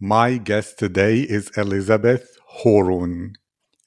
my guest today is Elisabeth Horun.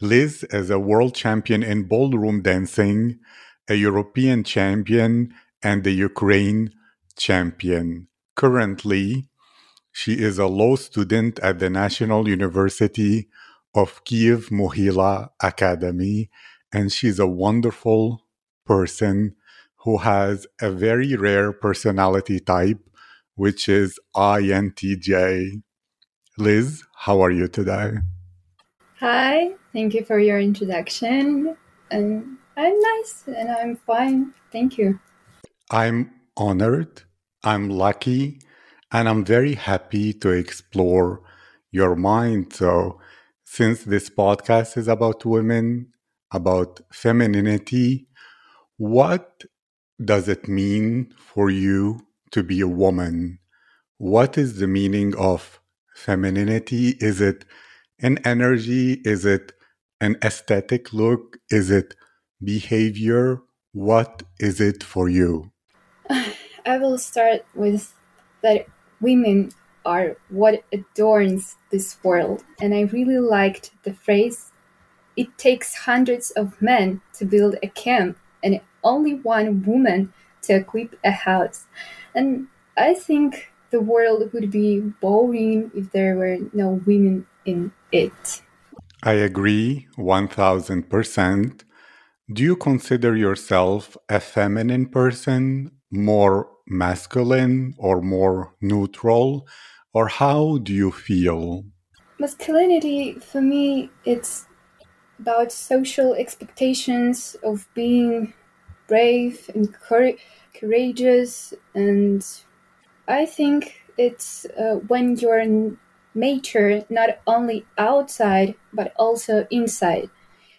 Liz is a world champion in ballroom dancing, a European champion, and a Ukraine champion. Currently, she is a law student at the National University of Kiev Mohyla Academy, and she's a wonderful person who has a very rare personality type, which is INTJ. Liz, how are you today? Hi, thank you for your introduction. And I'm nice and I'm fine. Thank you. I'm honored, I'm lucky, and I'm very happy to explore your mind. So, since this podcast is about women, about femininity, what does it mean for you to be a woman? What is the meaning of femininity? Is it an energy? Is it an aesthetic look? Is it behavior? What is it for you? I will start with that women are what adorns this world. And I really liked the phrase it takes hundreds of men to build a camp and only one woman to equip a house. And I think the world would be boring if there were no women in it. I agree 1000%. Do you consider yourself a feminine person, more masculine, or more neutral? Or how do you feel? Masculinity, for me, it's about social expectations of being brave and courageous and I think it's uh, when your nature not only outside but also inside.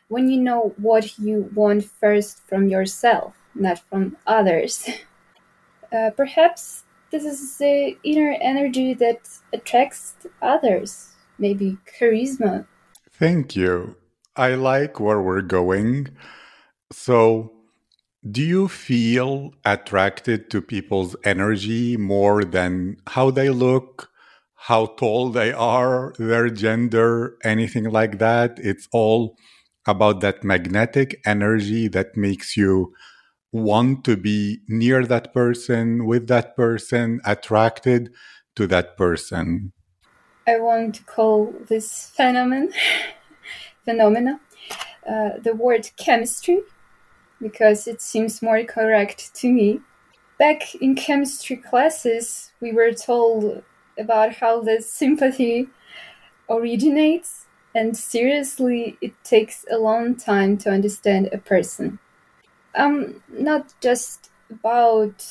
When you know what you want first from yourself, not from others. Uh, perhaps this is the inner energy that attracts others, maybe charisma. Thank you. I like where we're going. So, do you feel attracted to people's energy more than how they look, how tall they are, their gender, anything like that? It's all about that magnetic energy that makes you want to be near that person, with that person, attracted to that person. I want to call this phenomenon phenomena uh, the word chemistry because it seems more correct to me. Back in chemistry classes, we were told about how the sympathy originates, and seriously, it takes a long time to understand a person. Um, not just about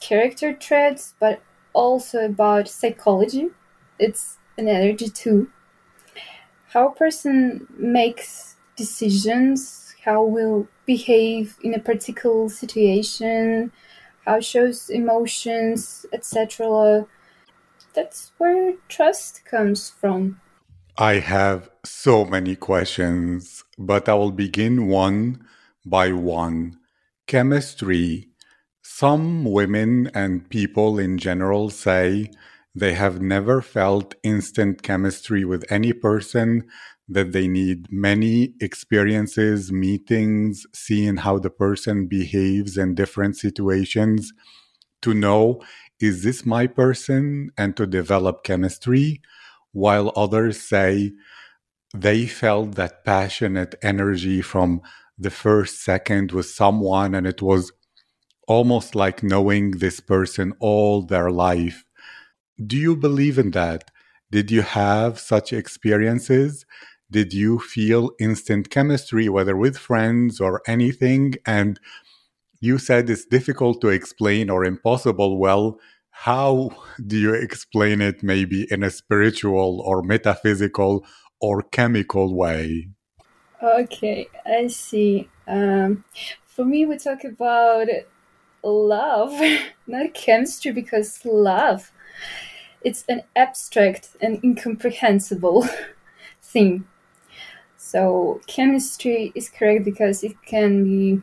character traits, but also about psychology. It's an energy too. How a person makes decisions how we'll behave in a particular situation, how shows emotions, etc. That's where trust comes from. I have so many questions, but I will begin one by one. Chemistry. Some women and people in general say they have never felt instant chemistry with any person that they need many experiences, meetings, seeing how the person behaves in different situations to know is this my person and to develop chemistry, while others say they felt that passionate energy from the first second with someone and it was almost like knowing this person all their life. Do you believe in that? Did you have such experiences? Did you feel instant chemistry, whether with friends or anything? And you said it's difficult to explain or impossible. Well, how do you explain it maybe in a spiritual or metaphysical or chemical way? Okay, I see. Um, for me, we talk about love, not chemistry, because love it's an abstract and incomprehensible thing. So chemistry is correct because it can be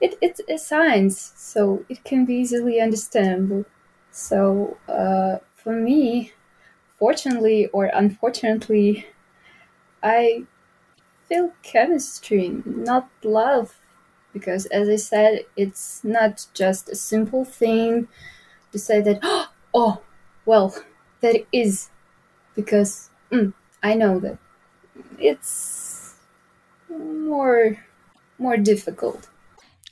it, it's a science, so it can be easily understandable. So uh, for me, fortunately or unfortunately, I feel chemistry, not love, because as I said, it's not just a simple thing to say that, oh, well, that is because mm, I know that it's more more difficult.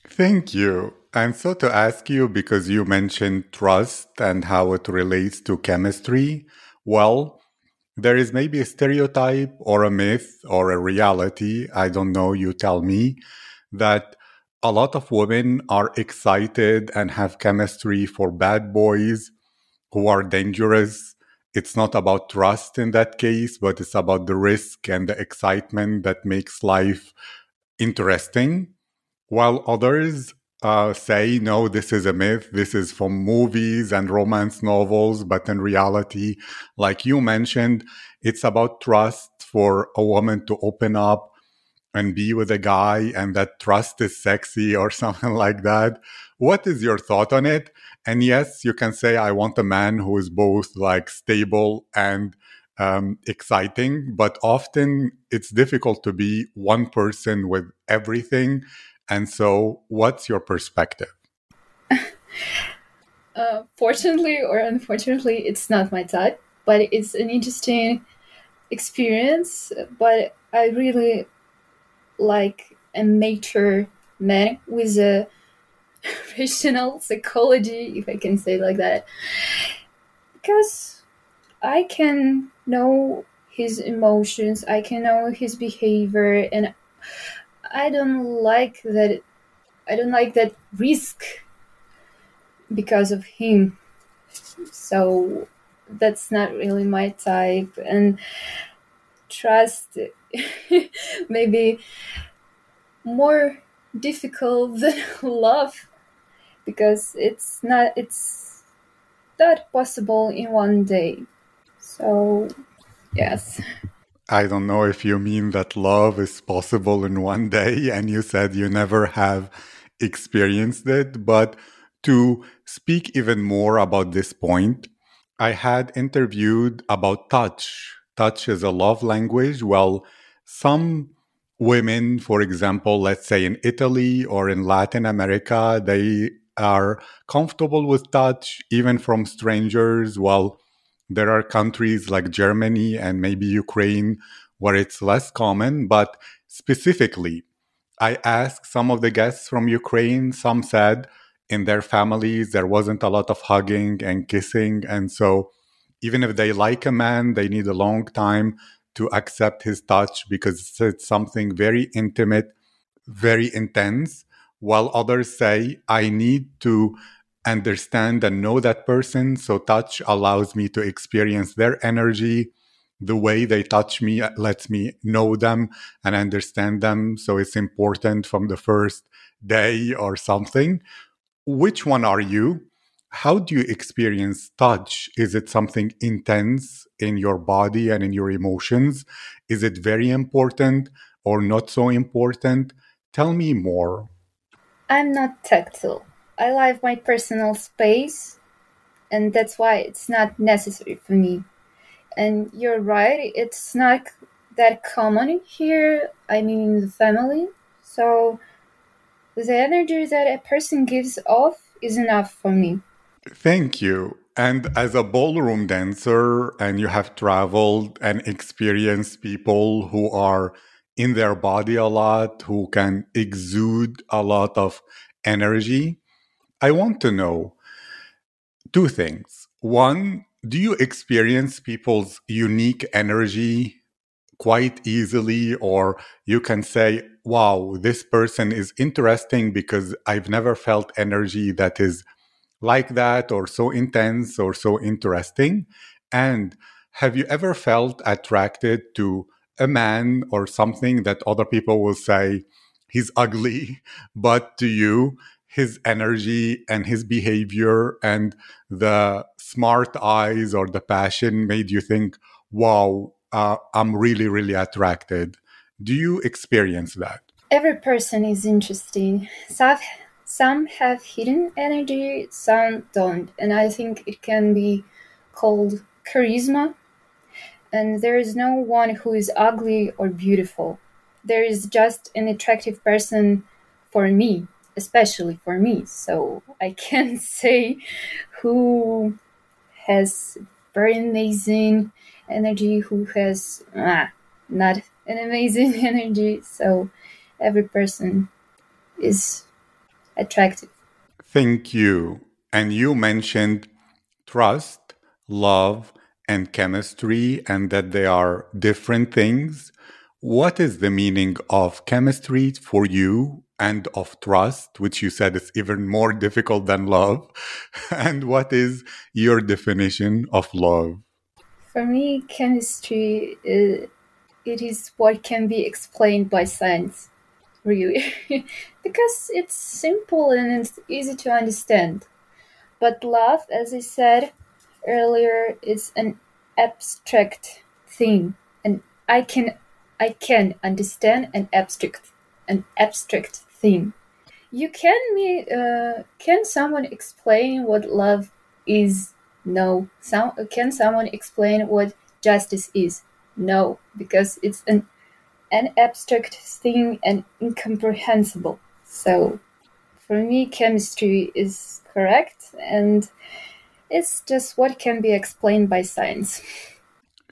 Thank you. And so to ask you, because you mentioned trust and how it relates to chemistry, well, there is maybe a stereotype or a myth or a reality, I don't know, you tell me, that a lot of women are excited and have chemistry for bad boys who are dangerous. It's not about trust in that case, but it's about the risk and the excitement that makes life interesting. While others uh, say, no, this is a myth, this is from movies and romance novels, but in reality, like you mentioned, it's about trust for a woman to open up and be with a guy and that trust is sexy or something like that. What is your thought on it? And yes, you can say, I want a man who is both like stable and um, exciting, but often it's difficult to be one person with everything. And so, what's your perspective? uh, fortunately or unfortunately, it's not my type, but it's an interesting experience. But I really like a mature man with a rational psychology, if I can say like that, because I can know his emotions, I can know his behavior, and I don't like that. I don't like that risk because of him. So that's not really my type, and trust maybe more difficult than love because it's not it's not possible in one day. So yes. I don't know if you mean that love is possible in one day and you said you never have experienced it but to speak even more about this point i had interviewed about touch. Touch is a love language. Well some women for example let's say in italy or in latin america they are comfortable with touch even from strangers while there are countries like germany and maybe ukraine where it's less common. But specifically i asked some of the guests from ukraine some said in their families there wasn't a lot of hugging and kissing. And so even if they like a man they need a long time to accept his touch because it's something very intimate very intense while others say, I need to understand and know that person. So touch allows me to experience their energy. The way they touch me uh, lets me know them and understand them. So it's important from the first day or something. Which one are you? How do you experience touch? Is it something intense in your body and in your emotions? Is it very important or not so important? Tell me more. I'm not tactile. I like my personal space, and that's why it's not necessary for me. And you're right, it's not that common here, I mean, in the family. So the energy that a person gives off is enough for me. Thank you. And as a ballroom dancer, and you have traveled and experienced people who are in their body a lot, who can exude a lot of energy. I want to know two things. One, do you experience people's unique energy quite easily, or you can say, wow, this person is interesting because I've never felt energy that is like that or so intense or so interesting? And have you ever felt attracted to a man or something that other people will say he's ugly, but to you, his energy and his behavior and the smart eyes or the passion made you think, wow, uh, I'm really, really attracted. Do you experience that? Every person is interesting. Some, some have hidden energy, some don't. And I think it can be called charisma. And there is no one who is ugly or beautiful. There is just an attractive person for me especially for me. So I can't say who has very amazing energy, who has ah, not an amazing energy. So every person is attractive. Thank you. And you mentioned trust, love, and chemistry, and that they are different things. What is the meaning of chemistry for you and of trust, which you said is even more difficult than love? and what is your definition of love? For me, chemistry uh, it is what can be explained by science, really, because it's simple and it's easy to understand. But love, as I said earlier, is an abstract thing, and I can I can understand an abstract an abstract thing. You can me uh, can someone explain what love is? No. Some can someone explain what justice is? No, because it's an an abstract thing and incomprehensible. So for me chemistry is correct and it's just what can be explained by science.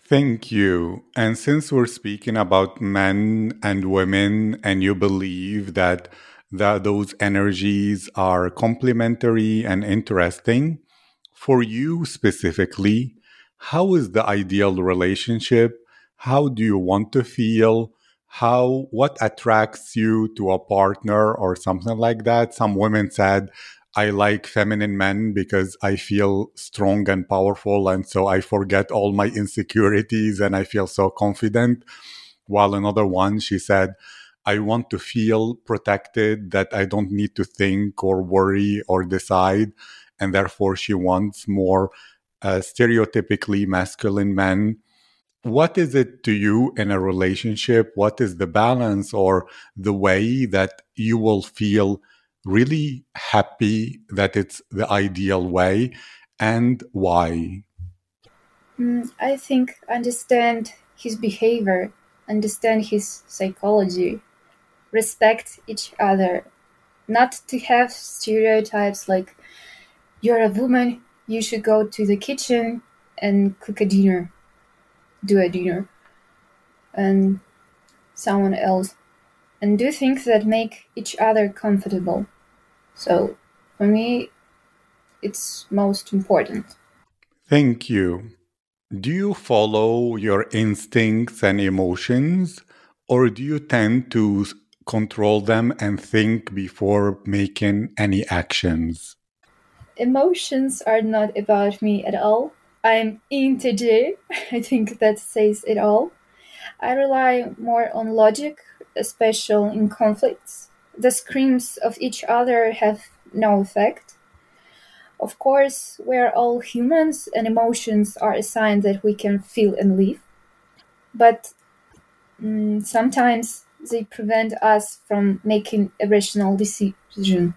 Thank you. And since we're speaking about men and women, and you believe that that those energies are complementary and interesting, for you specifically, how is the ideal relationship? How do you want to feel? How what attracts you to a partner or something like that? Some women said I like feminine men because I feel strong and powerful. And so I forget all my insecurities and I feel so confident. While another one, she said, I want to feel protected, that I don't need to think or worry or decide. And therefore, she wants more uh, stereotypically masculine men. What is it to you in a relationship? What is the balance or the way that you will feel really happy that it's the ideal way and why? Mm, I think understand his behavior, understand his psychology, respect each other, not to have stereotypes like you're a woman, you should go to the kitchen and cook a dinner, do a dinner, and someone else and do things that make each other comfortable. So for me, it's most important. Thank you. Do you follow your instincts and emotions, or do you tend to control them and think before making any actions? Emotions are not about me at all. I'm INTJ. I think that says it all. I rely more on logic especially in conflicts. The screams of each other have no effect. Of course, we are all humans and emotions are a sign that we can feel and live. But mm, sometimes they prevent us from making a rational decision.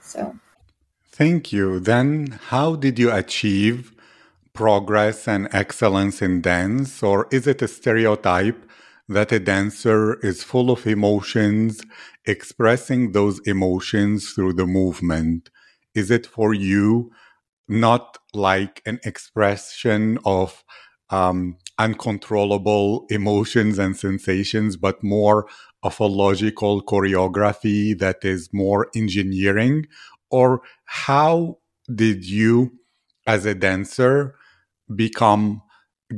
So. Thank you. Then, how did you achieve progress and excellence in dance? Or is it a stereotype that a dancer is full of emotions, expressing those emotions through the movement? Is it for you not like an expression of um, uncontrollable emotions and sensations, but more of a logical choreography that is more engineering? Or how did you, as a dancer, become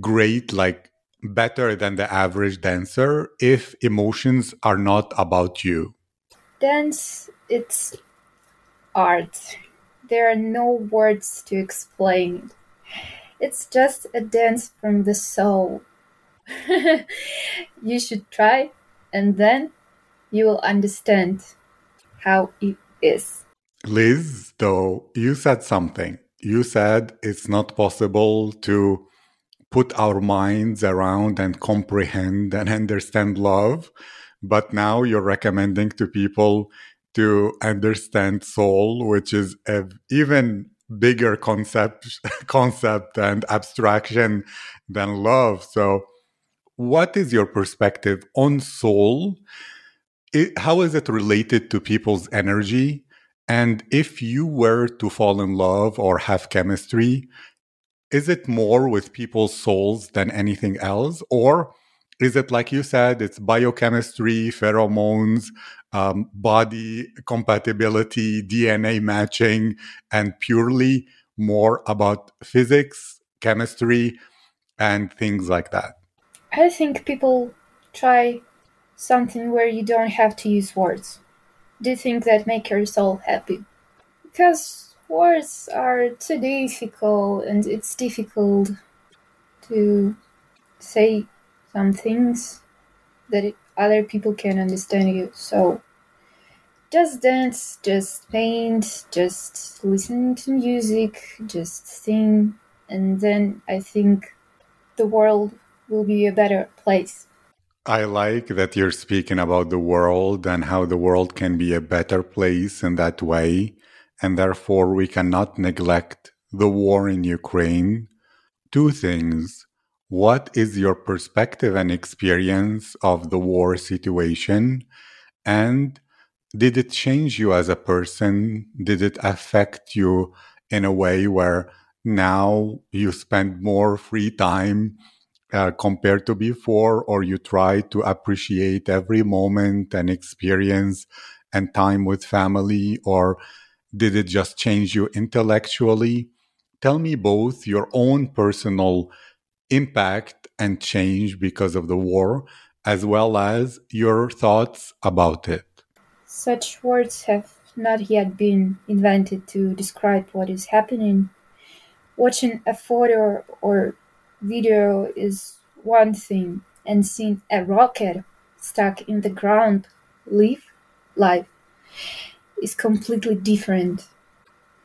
great, like better than the average dancer if emotions are not about you? Dance, it's art. there are no words to explain. It's just a dance from the soul. you should try, and then you will understand how it is. Liz, though, you said something. You said it's not possible to put our minds around and comprehend and understand love. But now you're recommending to people to understand soul, which is an even bigger concept, concept and abstraction than love. So, what is your perspective on soul? It, how is it related to people's energy? And if you were to fall in love or have chemistry, is it more with people's souls than anything else? Or is it like you said, it's biochemistry, pheromones, um, body compatibility, DNA matching, and purely more about physics, chemistry, and things like that? I think people try something where you don't have to use words. Do you think that make your soul happy? Because words are too difficult and it's difficult to say some things that other people can understand you. So just dance, just paint, just listen to music, just sing, and then I think the world will be a better place. I like that you're speaking about the world and how the world can be a better place in that way. And therefore, we cannot neglect the war in Ukraine. Two things. What is your perspective and experience of the war situation? And did it change you as a person? Did it affect you in a way where now you spend more free time uh, compared to before, or you try to appreciate every moment and experience and time with family, or did it just change you intellectually? Tell me both your own personal impact and change because of the war, as well as your thoughts about it. Such words have not yet been invented to describe what is happening. Watching a photo or video is one thing, and seeing a rocket stuck in the ground live life is completely different.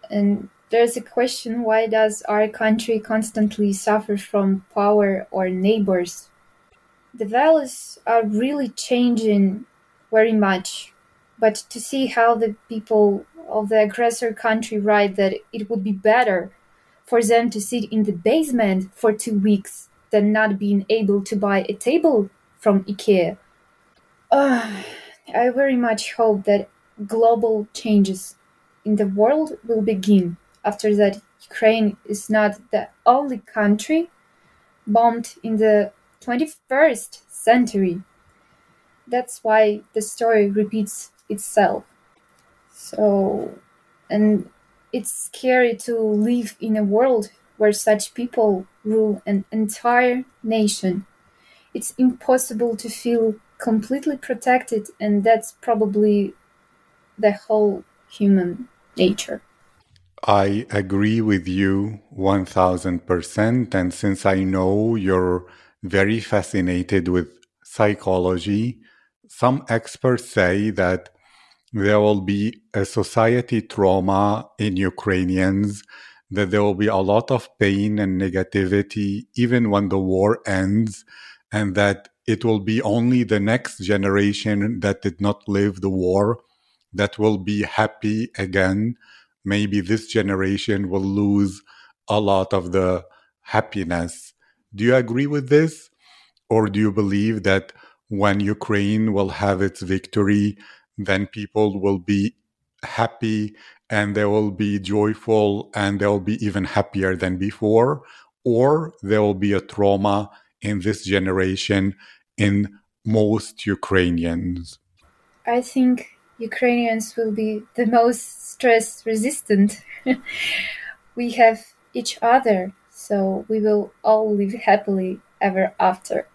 And there's a question why does our country constantly suffer from power or neighbors? The values are really changing very much, but to see how the people of the aggressor country write that it would be better for them to sit in the basement for two weeks than not being able to buy a table from IKEA. Uh, I very much hope that global changes in the world will begin after that Ukraine is not the only country bombed in the 21st century. That's why the story repeats itself. So, and it's scary to live in a world where such people rule an entire nation. It's impossible to feel completely protected, and that's probably the whole human nature. I agree with you 1000%. And since I know you're very fascinated with psychology, some experts say that there will be a society trauma in Ukrainians, that there will be a lot of pain and negativity even when the war ends, and that it will be only the next generation that did not live the war that will be happy again. Maybe this generation will lose a lot of the happiness. Do you agree with this? Or do you believe that when Ukraine will have its victory, then people will be happy and they will be joyful and they will be even happier than before, or there will be a trauma in this generation in most Ukrainians? I think Ukrainians will be the most stress resistant. we have each other, so we will all live happily ever after.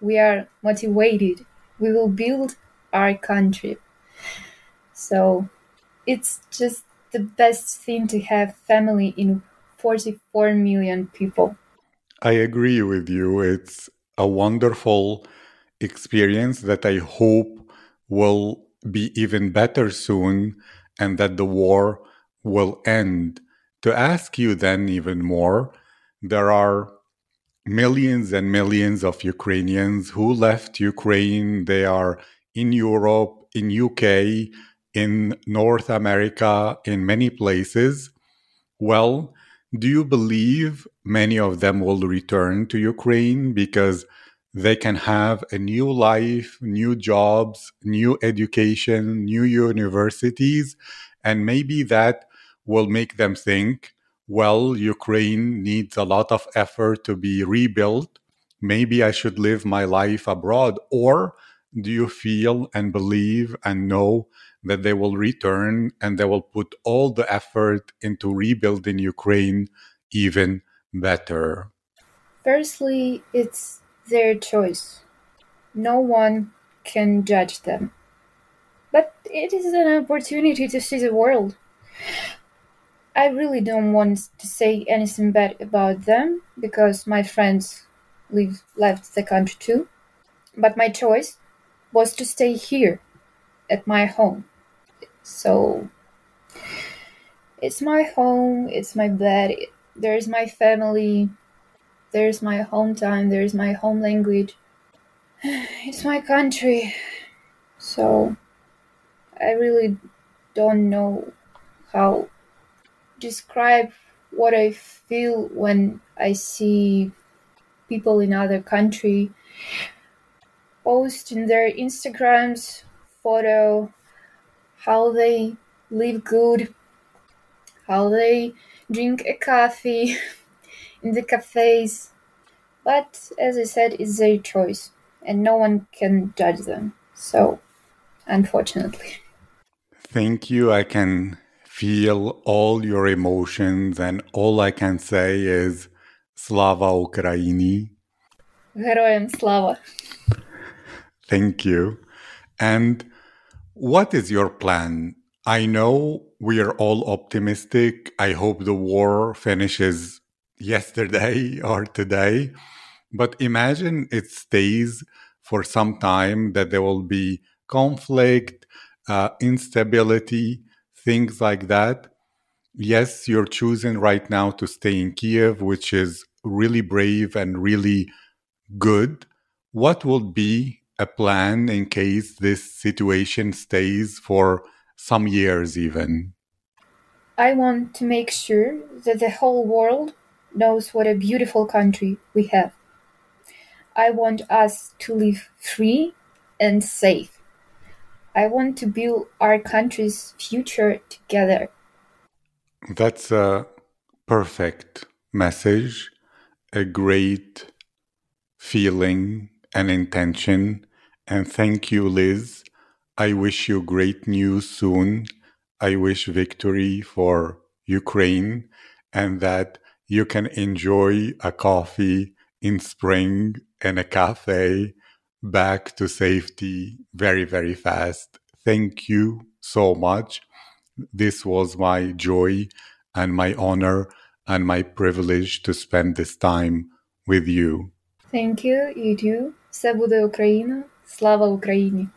We are motivated. We will build our country. So it's just the best thing to have family in 44 million people. I agree with you. It's a wonderful experience that I hope will be even better soon and that the war will end. To ask you then even more, there are millions and millions of Ukrainians who left Ukraine. They are in Europe, in UK, in North America, in many places. Well, do you believe many of them will return to Ukraine because they can have a new life, new jobs, new education, new universities, and maybe that will make them think, well, Ukraine needs a lot of effort to be rebuilt. Maybe I should live my life abroad. Or do you feel and believe and know that they will return and they will put all the effort into rebuilding Ukraine even better? Firstly, it's their choice. No one can judge them. But it is an opportunity to see the world. I really don't want to say anything bad about them because my friends leave, left the country too. But my choice was to stay here at my home. So it's my home, it's my bed, there's my family, there's my home time, there's my home language. It's my country. So I really don't know how describe what I feel when I see people in other country post in their Instagrams photo how they live good, how they drink a coffee in the cafes. But as I said, it's their choice, and no one can judge them. So, unfortunately. Thank you. I can feel all your emotions, and all I can say is Slava Ukraini. Героям слава. Thank you. And what is your plan? I know we are all optimistic. I hope the war finishes yesterday or today. But imagine it stays for some time, that there will be conflict, uh, instability, things like that. Yes, you're choosing right now to stay in Kiev, which is really brave and really good. What would be a plan in case this situation stays for some years, even? I want to make sure that the whole world knows what a beautiful country we have. I want us to live free and safe. I want to build our country's future together. That's a perfect message, a great feeling and intention. And thank you, Liz. I wish you great news soon. I wish victory for Ukraine and that you can enjoy a coffee in spring in a cafe back to safety very, very fast. Thank you so much. This was my joy and my honor and my privilege to spend this time with you. Thank you, you too. Все буде Україна. Слава Україні!